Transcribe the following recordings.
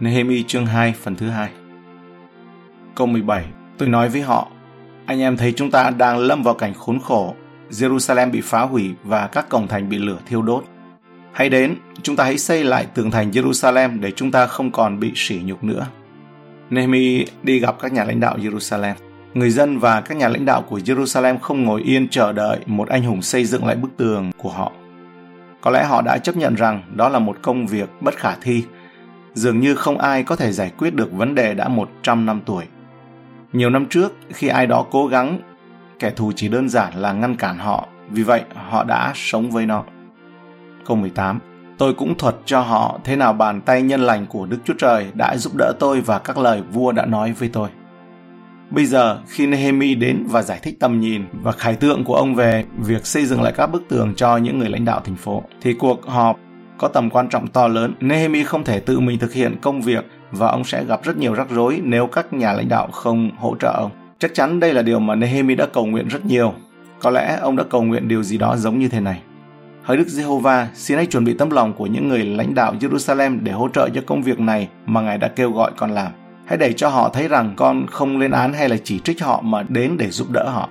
Nehemi chương 2 phần thứ hai Câu 17 Tôi nói với họ Anh em thấy chúng ta đang lâm vào cảnh khốn khổ Jerusalem bị phá hủy và các cổng thành bị lửa thiêu đốt. Hãy đến, chúng ta hãy xây lại tường thành Jerusalem để chúng ta không còn bị sỉ nhục nữa. Nehemi đi gặp các nhà lãnh đạo Jerusalem. Người dân và các nhà lãnh đạo của Jerusalem không ngồi yên chờ đợi một anh hùng xây dựng lại bức tường của họ. Có lẽ họ đã chấp nhận rằng đó là một công việc bất khả thi. Dường như không ai có thể giải quyết được vấn đề đã 100 năm tuổi. Nhiều năm trước, khi ai đó cố gắng, kẻ thù chỉ đơn giản là ngăn cản họ, vì vậy họ đã sống với nó. Câu 18 Tôi cũng thuật cho họ thế nào bàn tay nhân lành của Đức Chúa Trời đã giúp đỡ tôi và các lời vua đã nói với tôi. Bây giờ, khi Nehemi đến và giải thích tầm nhìn và khải tượng của ông về việc xây dựng lại các bức tường cho những người lãnh đạo thành phố, thì cuộc họp có tầm quan trọng to lớn. Nehemi không thể tự mình thực hiện công việc và ông sẽ gặp rất nhiều rắc rối nếu các nhà lãnh đạo không hỗ trợ ông. Chắc chắn đây là điều mà Nehemi đã cầu nguyện rất nhiều. Có lẽ ông đã cầu nguyện điều gì đó giống như thế này. Hỡi Đức Giê-hô-va, xin hãy chuẩn bị tấm lòng của những người lãnh đạo Jerusalem để hỗ trợ cho công việc này mà Ngài đã kêu gọi con làm. Hãy để cho họ thấy rằng con không lên án hay là chỉ trích họ mà đến để giúp đỡ họ.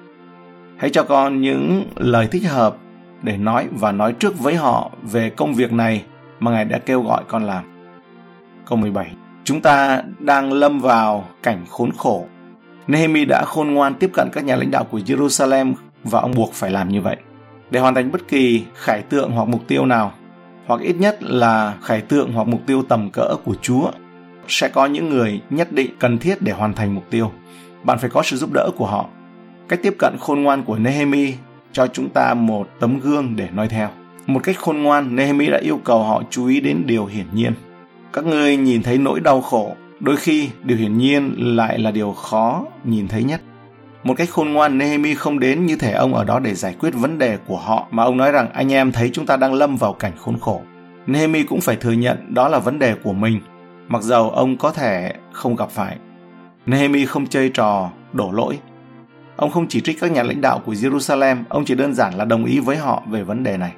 Hãy cho con những lời thích hợp để nói và nói trước với họ về công việc này mà Ngài đã kêu gọi con làm. Câu 17 Chúng ta đang lâm vào cảnh khốn khổ. Nehemi đã khôn ngoan tiếp cận các nhà lãnh đạo của Jerusalem và ông buộc phải làm như vậy. Để hoàn thành bất kỳ khải tượng hoặc mục tiêu nào, hoặc ít nhất là khải tượng hoặc mục tiêu tầm cỡ của Chúa, sẽ có những người nhất định cần thiết để hoàn thành mục tiêu. Bạn phải có sự giúp đỡ của họ. Cách tiếp cận khôn ngoan của Nehemi cho chúng ta một tấm gương để noi theo. Một cách khôn ngoan, Nehemi đã yêu cầu họ chú ý đến điều hiển nhiên. Các ngươi nhìn thấy nỗi đau khổ, đôi khi điều hiển nhiên lại là điều khó nhìn thấy nhất. Một cách khôn ngoan, Nehemi không đến như thể ông ở đó để giải quyết vấn đề của họ, mà ông nói rằng anh em thấy chúng ta đang lâm vào cảnh khốn khổ. Nehemi cũng phải thừa nhận đó là vấn đề của mình, mặc dầu ông có thể không gặp phải. Nehemi không chơi trò đổ lỗi. Ông không chỉ trích các nhà lãnh đạo của Jerusalem, ông chỉ đơn giản là đồng ý với họ về vấn đề này.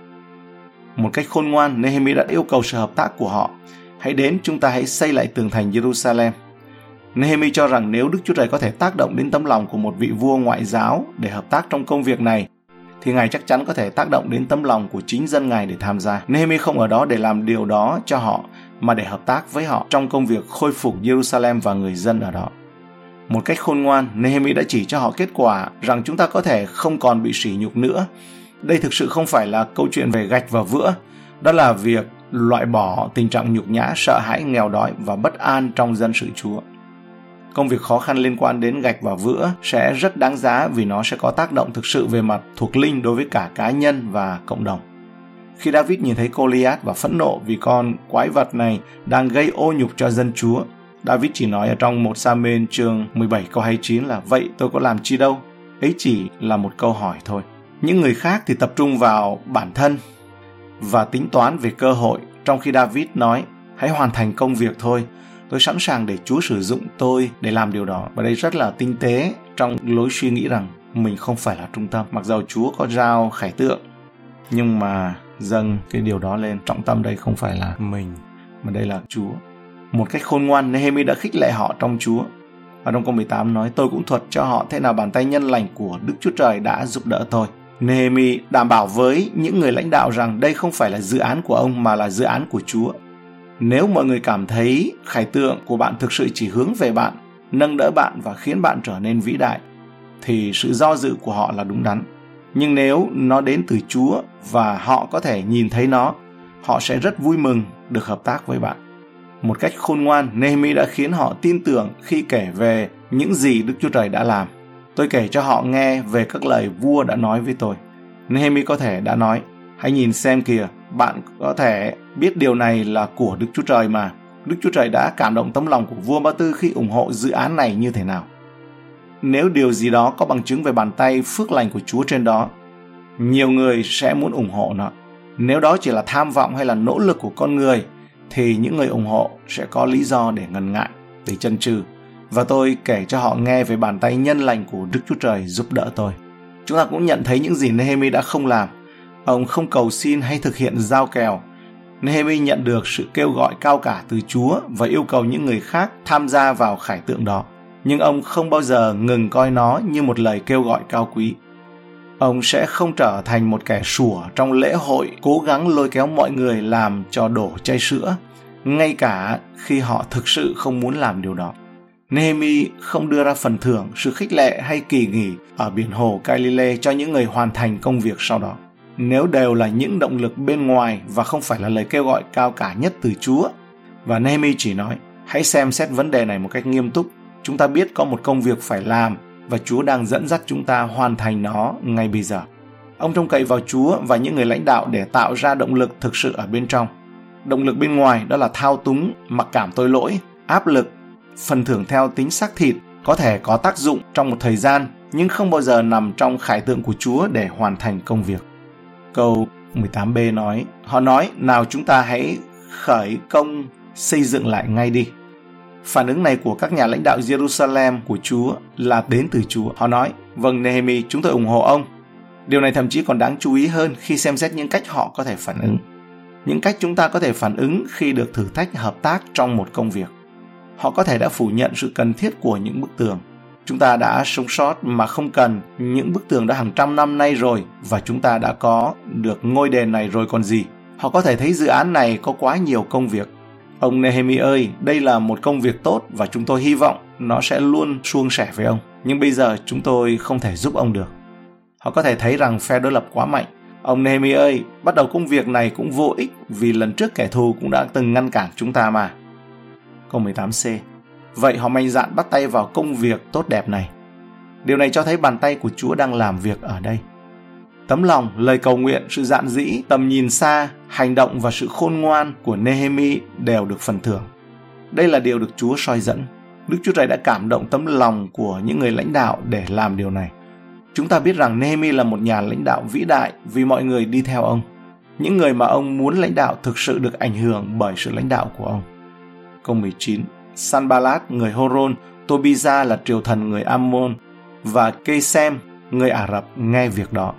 Một cách khôn ngoan, Nehemi đã yêu cầu sự hợp tác của họ. Hãy đến, chúng ta hãy xây lại tường thành Jerusalem. Nehemi cho rằng nếu Đức Chúa Trời có thể tác động đến tấm lòng của một vị vua ngoại giáo để hợp tác trong công việc này, thì Ngài chắc chắn có thể tác động đến tấm lòng của chính dân Ngài để tham gia. Nehemi không ở đó để làm điều đó cho họ, mà để hợp tác với họ trong công việc khôi phục Jerusalem và người dân ở đó. Một cách khôn ngoan, Nehemi đã chỉ cho họ kết quả rằng chúng ta có thể không còn bị sỉ nhục nữa. Đây thực sự không phải là câu chuyện về gạch và vữa, đó là việc loại bỏ tình trạng nhục nhã, sợ hãi, nghèo đói và bất an trong dân sự Chúa. Công việc khó khăn liên quan đến gạch và vữa sẽ rất đáng giá vì nó sẽ có tác động thực sự về mặt thuộc linh đối với cả cá nhân và cộng đồng. Khi David nhìn thấy Goliath và phẫn nộ vì con quái vật này đang gây ô nhục cho dân Chúa, David chỉ nói ở trong một Samuel chương 17 câu 29 là Vậy tôi có làm chi đâu? Ấy chỉ là một câu hỏi thôi. Những người khác thì tập trung vào bản thân và tính toán về cơ hội, trong khi David nói hãy hoàn thành công việc thôi. Tôi sẵn sàng để Chúa sử dụng tôi để làm điều đó. Và đây rất là tinh tế trong lối suy nghĩ rằng mình không phải là trung tâm. Mặc dầu Chúa có giao khải tượng, nhưng mà dâng cái điều đó lên. Trọng tâm đây không phải là mình, mà đây là Chúa. Một cách khôn ngoan, Nehemi đã khích lệ họ trong Chúa. Và trong câu 18 nói, tôi cũng thuật cho họ thế nào bàn tay nhân lành của Đức Chúa Trời đã giúp đỡ tôi. Nehemi đảm bảo với những người lãnh đạo rằng đây không phải là dự án của ông mà là dự án của Chúa. Nếu mọi người cảm thấy khải tượng của bạn thực sự chỉ hướng về bạn, nâng đỡ bạn và khiến bạn trở nên vĩ đại, thì sự do dự của họ là đúng đắn. Nhưng nếu nó đến từ Chúa và họ có thể nhìn thấy nó, họ sẽ rất vui mừng được hợp tác với bạn. Một cách khôn ngoan, Nehemi đã khiến họ tin tưởng khi kể về những gì Đức Chúa Trời đã làm. Tôi kể cho họ nghe về các lời vua đã nói với tôi. Nehemi có thể đã nói, hãy nhìn xem kìa, bạn có thể biết điều này là của Đức Chúa Trời mà. Đức Chúa Trời đã cảm động tấm lòng của vua Ba Tư khi ủng hộ dự án này như thế nào. Nếu điều gì đó có bằng chứng về bàn tay phước lành của Chúa trên đó, nhiều người sẽ muốn ủng hộ nó. Nếu đó chỉ là tham vọng hay là nỗ lực của con người, thì những người ủng hộ sẽ có lý do để ngần ngại, để chần chừ. Và tôi kể cho họ nghe về bàn tay nhân lành của Đức Chúa Trời giúp đỡ tôi. Chúng ta cũng nhận thấy những gì Nehemi đã không làm. Ông không cầu xin hay thực hiện giao kèo. Nehemi nhận được sự kêu gọi cao cả từ Chúa và yêu cầu những người khác tham gia vào khải tượng đó. Nhưng ông không bao giờ ngừng coi nó như một lời kêu gọi cao quý. Ông sẽ không trở thành một kẻ sủa trong lễ hội cố gắng lôi kéo mọi người làm cho đổ chai sữa, ngay cả khi họ thực sự không muốn làm điều đó. Nehemi không đưa ra phần thưởng, sự khích lệ hay kỳ nghỉ ở biển hồ Galilee cho những người hoàn thành công việc sau đó. Nếu đều là những động lực bên ngoài và không phải là lời kêu gọi cao cả nhất từ Chúa. Và Nehemi chỉ nói, hãy xem xét vấn đề này một cách nghiêm túc. Chúng ta biết có một công việc phải làm và Chúa đang dẫn dắt chúng ta hoàn thành nó ngay bây giờ. Ông trông cậy vào Chúa và những người lãnh đạo để tạo ra động lực thực sự ở bên trong. Động lực bên ngoài đó là thao túng, mặc cảm tội lỗi, áp lực phần thưởng theo tính xác thịt có thể có tác dụng trong một thời gian nhưng không bao giờ nằm trong khải tượng của Chúa để hoàn thành công việc. Câu 18b nói, họ nói, nào chúng ta hãy khởi công xây dựng lại ngay đi. Phản ứng này của các nhà lãnh đạo Jerusalem của Chúa là đến từ Chúa. Họ nói, vâng Nehemi, chúng tôi ủng hộ ông. Điều này thậm chí còn đáng chú ý hơn khi xem xét những cách họ có thể phản ứng. Những cách chúng ta có thể phản ứng khi được thử thách hợp tác trong một công việc họ có thể đã phủ nhận sự cần thiết của những bức tường chúng ta đã sống sót mà không cần những bức tường đã hàng trăm năm nay rồi và chúng ta đã có được ngôi đền này rồi còn gì họ có thể thấy dự án này có quá nhiều công việc ông nehemi ơi, đây là một công việc tốt và chúng tôi hy vọng nó sẽ luôn suôn sẻ với ông nhưng bây giờ chúng tôi không thể giúp ông được họ có thể thấy rằng phe đối lập quá mạnh ông nehemi ơi, bắt đầu công việc này cũng vô ích vì lần trước kẻ thù cũng đã từng ngăn cản chúng ta mà câu 18c. Vậy họ mạnh dạn bắt tay vào công việc tốt đẹp này. Điều này cho thấy bàn tay của Chúa đang làm việc ở đây. Tấm lòng, lời cầu nguyện, sự dạn dĩ, tầm nhìn xa, hành động và sự khôn ngoan của Nehemi đều được phần thưởng. Đây là điều được Chúa soi dẫn. Đức Chúa Trời đã cảm động tấm lòng của những người lãnh đạo để làm điều này. Chúng ta biết rằng Nehemi là một nhà lãnh đạo vĩ đại vì mọi người đi theo ông. Những người mà ông muốn lãnh đạo thực sự được ảnh hưởng bởi sự lãnh đạo của ông câu 19. Sanballat người Horon, Tobiza là triều thần người Ammon và Kesem người Ả Rập nghe việc đó.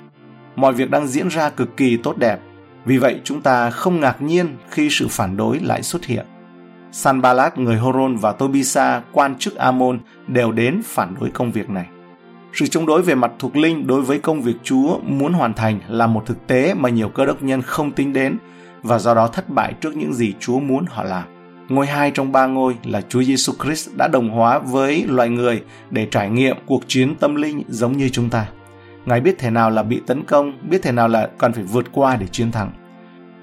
Mọi việc đang diễn ra cực kỳ tốt đẹp, vì vậy chúng ta không ngạc nhiên khi sự phản đối lại xuất hiện. Sanballat người Horon và Tobisa quan chức amon đều đến phản đối công việc này. Sự chống đối về mặt thuộc linh đối với công việc Chúa muốn hoàn thành là một thực tế mà nhiều cơ đốc nhân không tính đến và do đó thất bại trước những gì Chúa muốn họ làm. Ngôi hai trong ba ngôi là Chúa Giêsu Christ đã đồng hóa với loài người để trải nghiệm cuộc chiến tâm linh giống như chúng ta. Ngài biết thế nào là bị tấn công, biết thế nào là cần phải vượt qua để chiến thắng.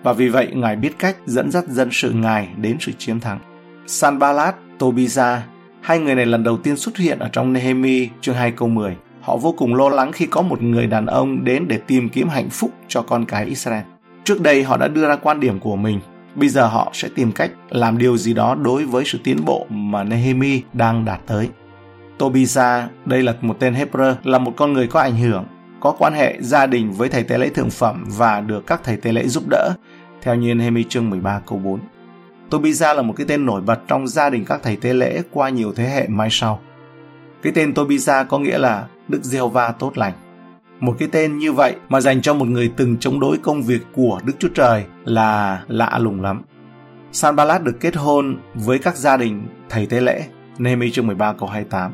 Và vì vậy, Ngài biết cách dẫn dắt dân sự Ngài đến sự chiến thắng. Sanballat, Tobiza, hai người này lần đầu tiên xuất hiện ở trong Nehemi chương 2 câu 10. Họ vô cùng lo lắng khi có một người đàn ông đến để tìm kiếm hạnh phúc cho con cái Israel. Trước đây họ đã đưa ra quan điểm của mình Bây giờ họ sẽ tìm cách làm điều gì đó đối với sự tiến bộ mà Nehemi đang đạt tới. Tobisa, đây là một tên Hebrew, là một con người có ảnh hưởng, có quan hệ gia đình với thầy tế lễ thượng phẩm và được các thầy tế lễ giúp đỡ, theo như Nehemi chương 13 câu 4. Tobisa là một cái tên nổi bật trong gia đình các thầy tế lễ qua nhiều thế hệ mai sau. Cái tên Tobisa có nghĩa là Đức giê va tốt lành. Một cái tên như vậy mà dành cho một người từng chống đối công việc của Đức Chúa Trời là lạ lùng lắm. Sanballat được kết hôn với các gia đình thầy tế lễ, Nehemi chương 13 câu 28.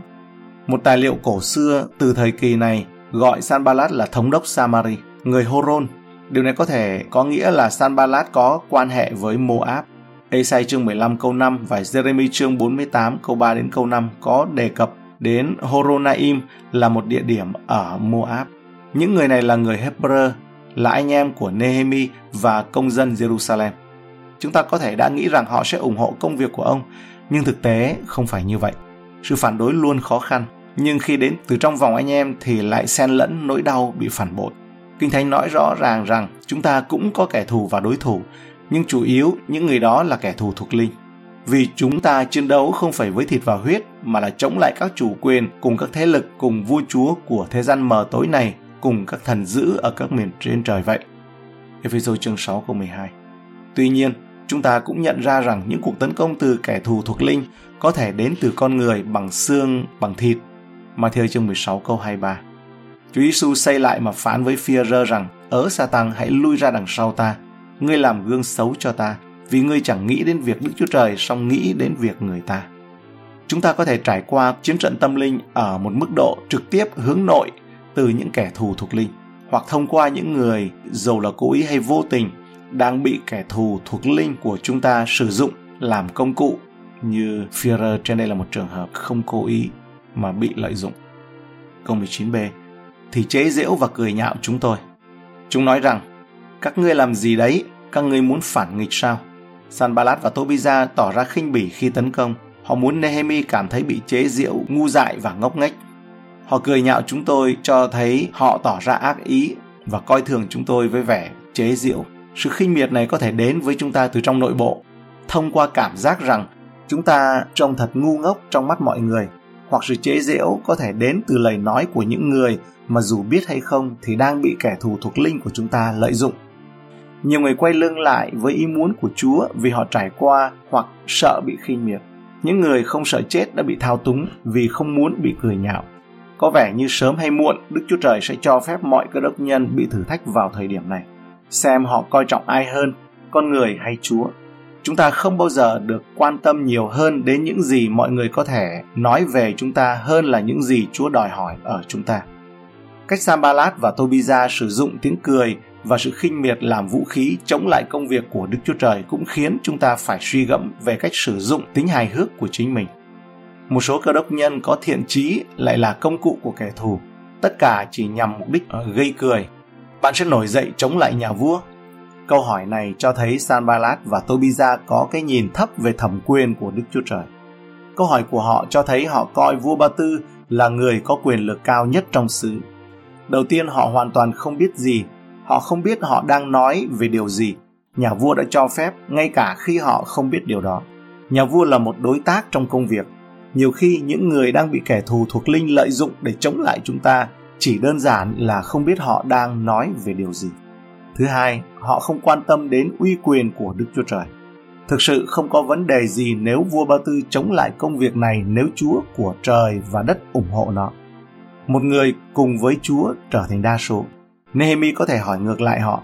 Một tài liệu cổ xưa từ thời kỳ này gọi Sanballat là thống đốc Samari, người Horon. Điều này có thể có nghĩa là Sanballat có quan hệ với Moab. Esai chương 15 câu 5 và Jeremy chương 48 câu 3 đến câu 5 có đề cập đến Horonaim là một địa điểm ở Moab. Những người này là người Hebrew, là anh em của Nehemi và công dân Jerusalem. Chúng ta có thể đã nghĩ rằng họ sẽ ủng hộ công việc của ông, nhưng thực tế không phải như vậy. Sự phản đối luôn khó khăn, nhưng khi đến từ trong vòng anh em thì lại xen lẫn nỗi đau bị phản bội. Kinh Thánh nói rõ ràng rằng chúng ta cũng có kẻ thù và đối thủ, nhưng chủ yếu những người đó là kẻ thù thuộc linh. Vì chúng ta chiến đấu không phải với thịt và huyết mà là chống lại các chủ quyền cùng các thế lực cùng vua chúa của thế gian mờ tối này cùng các thần dữ ở các miền trên trời vậy. Ephesos chương 6 câu 12 Tuy nhiên, chúng ta cũng nhận ra rằng những cuộc tấn công từ kẻ thù thuộc linh có thể đến từ con người bằng xương, bằng thịt. Matthew chương 16 câu 23 Chúa Giêsu xây lại mà phán với phi rơ rằng Ớ Satan hãy lui ra đằng sau ta, ngươi làm gương xấu cho ta, vì ngươi chẳng nghĩ đến việc Đức Chúa Trời song nghĩ đến việc người ta. Chúng ta có thể trải qua chiến trận tâm linh ở một mức độ trực tiếp hướng nội từ những kẻ thù thuộc linh hoặc thông qua những người dù là cố ý hay vô tình đang bị kẻ thù thuộc linh của chúng ta sử dụng làm công cụ như Führer trên đây là một trường hợp không cố ý mà bị lợi dụng. Câu 19b thì chế giễu và cười nhạo chúng tôi. Chúng nói rằng các ngươi làm gì đấy, các ngươi muốn phản nghịch sao? Sanballat và Tobiza tỏ ra khinh bỉ khi tấn công. Họ muốn Nehemi cảm thấy bị chế giễu, ngu dại và ngốc nghếch. Họ cười nhạo chúng tôi cho thấy họ tỏ ra ác ý và coi thường chúng tôi với vẻ chế giễu. Sự khinh miệt này có thể đến với chúng ta từ trong nội bộ, thông qua cảm giác rằng chúng ta trông thật ngu ngốc trong mắt mọi người, hoặc sự chế giễu có thể đến từ lời nói của những người mà dù biết hay không thì đang bị kẻ thù thuộc linh của chúng ta lợi dụng. Nhiều người quay lưng lại với ý muốn của Chúa vì họ trải qua hoặc sợ bị khinh miệt. Những người không sợ chết đã bị thao túng vì không muốn bị cười nhạo. Có vẻ như sớm hay muộn, Đức Chúa Trời sẽ cho phép mọi cơ đốc nhân bị thử thách vào thời điểm này. Xem họ coi trọng ai hơn, con người hay Chúa. Chúng ta không bao giờ được quan tâm nhiều hơn đến những gì mọi người có thể nói về chúng ta hơn là những gì Chúa đòi hỏi ở chúng ta. Cách Sambalat và Tobiza sử dụng tiếng cười và sự khinh miệt làm vũ khí chống lại công việc của Đức Chúa Trời cũng khiến chúng ta phải suy gẫm về cách sử dụng tính hài hước của chính mình. Một số cơ đốc nhân có thiện trí lại là công cụ của kẻ thù, tất cả chỉ nhằm mục đích ờ, gây cười. Bạn sẽ nổi dậy chống lại nhà vua. Câu hỏi này cho thấy Sanballat và Tobiza có cái nhìn thấp về thẩm quyền của Đức Chúa Trời. Câu hỏi của họ cho thấy họ coi vua Ba Tư là người có quyền lực cao nhất trong xứ. Đầu tiên, họ hoàn toàn không biết gì Họ không biết họ đang nói về điều gì. Nhà vua đã cho phép ngay cả khi họ không biết điều đó. Nhà vua là một đối tác trong công việc. Nhiều khi, những người đang bị kẻ thù thuộc linh lợi dụng để chống lại chúng ta chỉ đơn giản là không biết họ đang nói về điều gì. Thứ hai, họ không quan tâm đến uy quyền của Đức Chúa Trời. Thực sự không có vấn đề gì nếu vua Ba Tư chống lại công việc này nếu Chúa của trời và đất ủng hộ nó. Một người cùng với Chúa trở thành đa số. Nehemi có thể hỏi ngược lại họ,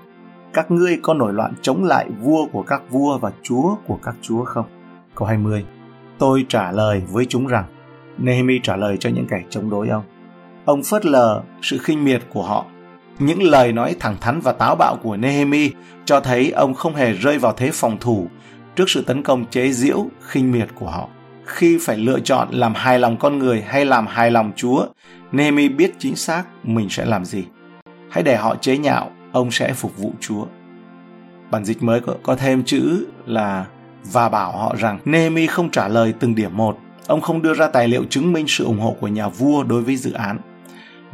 các ngươi có nổi loạn chống lại vua của các vua và chúa của các chúa không? Câu 20. Tôi trả lời với chúng rằng, Nehemi trả lời cho những kẻ chống đối ông. Ông phớt lờ sự khinh miệt của họ. Những lời nói thẳng thắn và táo bạo của Nehemi cho thấy ông không hề rơi vào thế phòng thủ trước sự tấn công chế giễu, khinh miệt của họ. Khi phải lựa chọn làm hài lòng con người hay làm hài lòng Chúa, Nehemi biết chính xác mình sẽ làm gì. Hãy để họ chế nhạo ông sẽ phục vụ chúa. Bản dịch mới có, có thêm chữ là và bảo họ rằng Nehemi không trả lời từng điểm một. Ông không đưa ra tài liệu chứng minh sự ủng hộ của nhà vua đối với dự án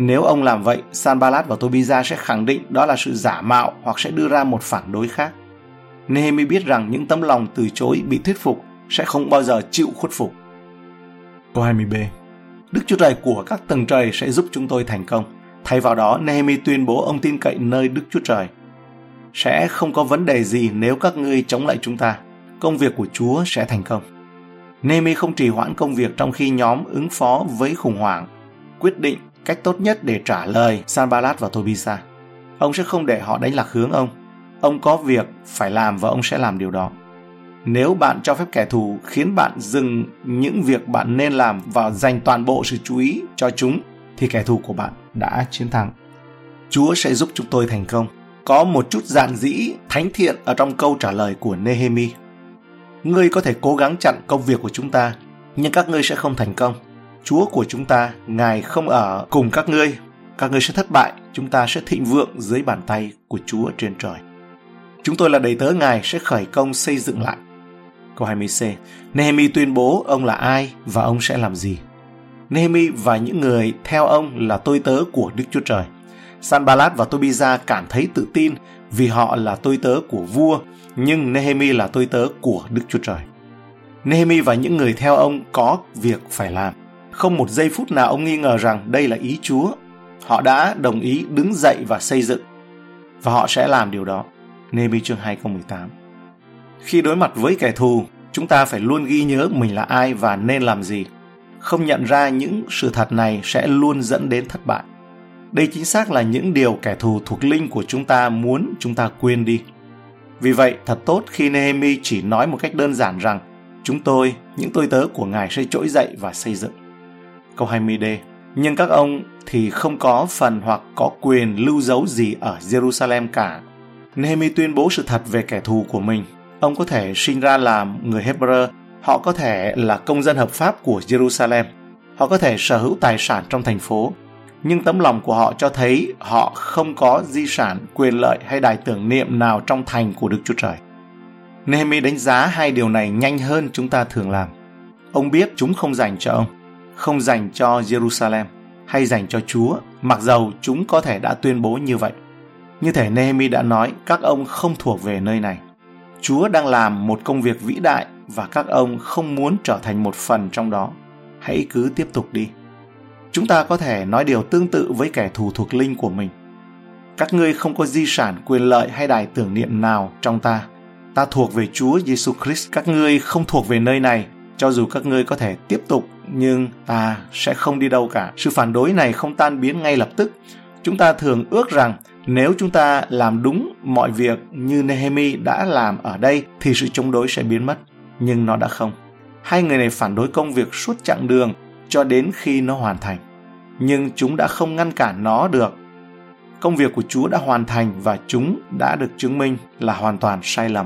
nếu ông làm vậy Sanballat và Tobiza sẽ khẳng định đó là sự giả mạo hoặc sẽ đưa ra một phản đối khác Nehemi biết rằng những tấm lòng từ chối bị thuyết phục sẽ không bao giờ chịu khuất phục. Câu 20b Đức Chúa Trời của các tầng trời sẽ giúp chúng tôi thành công. Thay vào đó, Nehemi tuyên bố ông tin cậy nơi Đức Chúa Trời. Sẽ không có vấn đề gì nếu các ngươi chống lại chúng ta. Công việc của Chúa sẽ thành công. Nehemi không trì hoãn công việc trong khi nhóm ứng phó với khủng hoảng, quyết định cách tốt nhất để trả lời Sanballat và Tobisa. Ông sẽ không để họ đánh lạc hướng ông. Ông có việc phải làm và ông sẽ làm điều đó. Nếu bạn cho phép kẻ thù khiến bạn dừng những việc bạn nên làm và dành toàn bộ sự chú ý cho chúng thì kẻ thù của bạn đã chiến thắng. Chúa sẽ giúp chúng tôi thành công. Có một chút giản dĩ, thánh thiện ở trong câu trả lời của Nehemi. Ngươi có thể cố gắng chặn công việc của chúng ta, nhưng các ngươi sẽ không thành công. Chúa của chúng ta, Ngài không ở cùng các ngươi. Các ngươi sẽ thất bại, chúng ta sẽ thịnh vượng dưới bàn tay của Chúa trên trời. Chúng tôi là đầy tớ Ngài sẽ khởi công xây dựng lại. Câu 20c. Nehemi tuyên bố ông là ai và ông sẽ làm gì. Nehemi và những người theo ông là tôi tớ của Đức Chúa Trời. Sanballat và Tobiza cảm thấy tự tin vì họ là tôi tớ của vua, nhưng Nehemi là tôi tớ của Đức Chúa Trời. Nehemi và những người theo ông có việc phải làm. Không một giây phút nào ông nghi ngờ rằng đây là ý Chúa. Họ đã đồng ý đứng dậy và xây dựng. Và họ sẽ làm điều đó. Nehemi chương 2 câu 18 Khi đối mặt với kẻ thù, chúng ta phải luôn ghi nhớ mình là ai và nên làm gì không nhận ra những sự thật này sẽ luôn dẫn đến thất bại đây chính xác là những điều kẻ thù thuộc linh của chúng ta muốn chúng ta quên đi Vì vậy, thật tốt khi Nehemi chỉ nói một cách đơn giản rằng chúng tôi, những tôi tớ của Ngài sẽ trỗi dậy và xây dựng. Câu 20D Nhưng các ông thì không có phần hoặc có quyền lưu dấu gì ở Jerusalem cả. Nehemi tuyên bố sự thật về kẻ thù của mình. Ông có thể sinh ra làm người Hebrew, họ có thể là công dân hợp pháp của Jerusalem, họ có thể sở hữu tài sản trong thành phố, nhưng tấm lòng của họ cho thấy họ không có di sản, quyền lợi hay đài tưởng niệm nào trong thành của Đức Chúa Trời. Nehemi đánh giá hai điều này nhanh hơn chúng ta thường làm. Ông biết chúng không dành cho ông, không dành cho Jerusalem hay dành cho Chúa, mặc dầu chúng có thể đã tuyên bố như vậy. Như thể Nehemi đã nói, các ông không thuộc về nơi này. Chúa đang làm một công việc vĩ đại và các ông không muốn trở thành một phần trong đó. Hãy cứ tiếp tục đi. Chúng ta có thể nói điều tương tự với kẻ thù thuộc linh của mình. Các ngươi không có di sản, quyền lợi hay đài tưởng niệm nào trong ta. Ta thuộc về Chúa Giêsu Christ. Các ngươi không thuộc về nơi này, cho dù các ngươi có thể tiếp tục nhưng ta sẽ không đi đâu cả. Sự phản đối này không tan biến ngay lập tức. Chúng ta thường ước rằng nếu chúng ta làm đúng mọi việc như Nehemi đã làm ở đây thì sự chống đối sẽ biến mất, nhưng nó đã không. Hai người này phản đối công việc suốt chặng đường cho đến khi nó hoàn thành. Nhưng chúng đã không ngăn cản nó được. Công việc của Chúa đã hoàn thành và chúng đã được chứng minh là hoàn toàn sai lầm.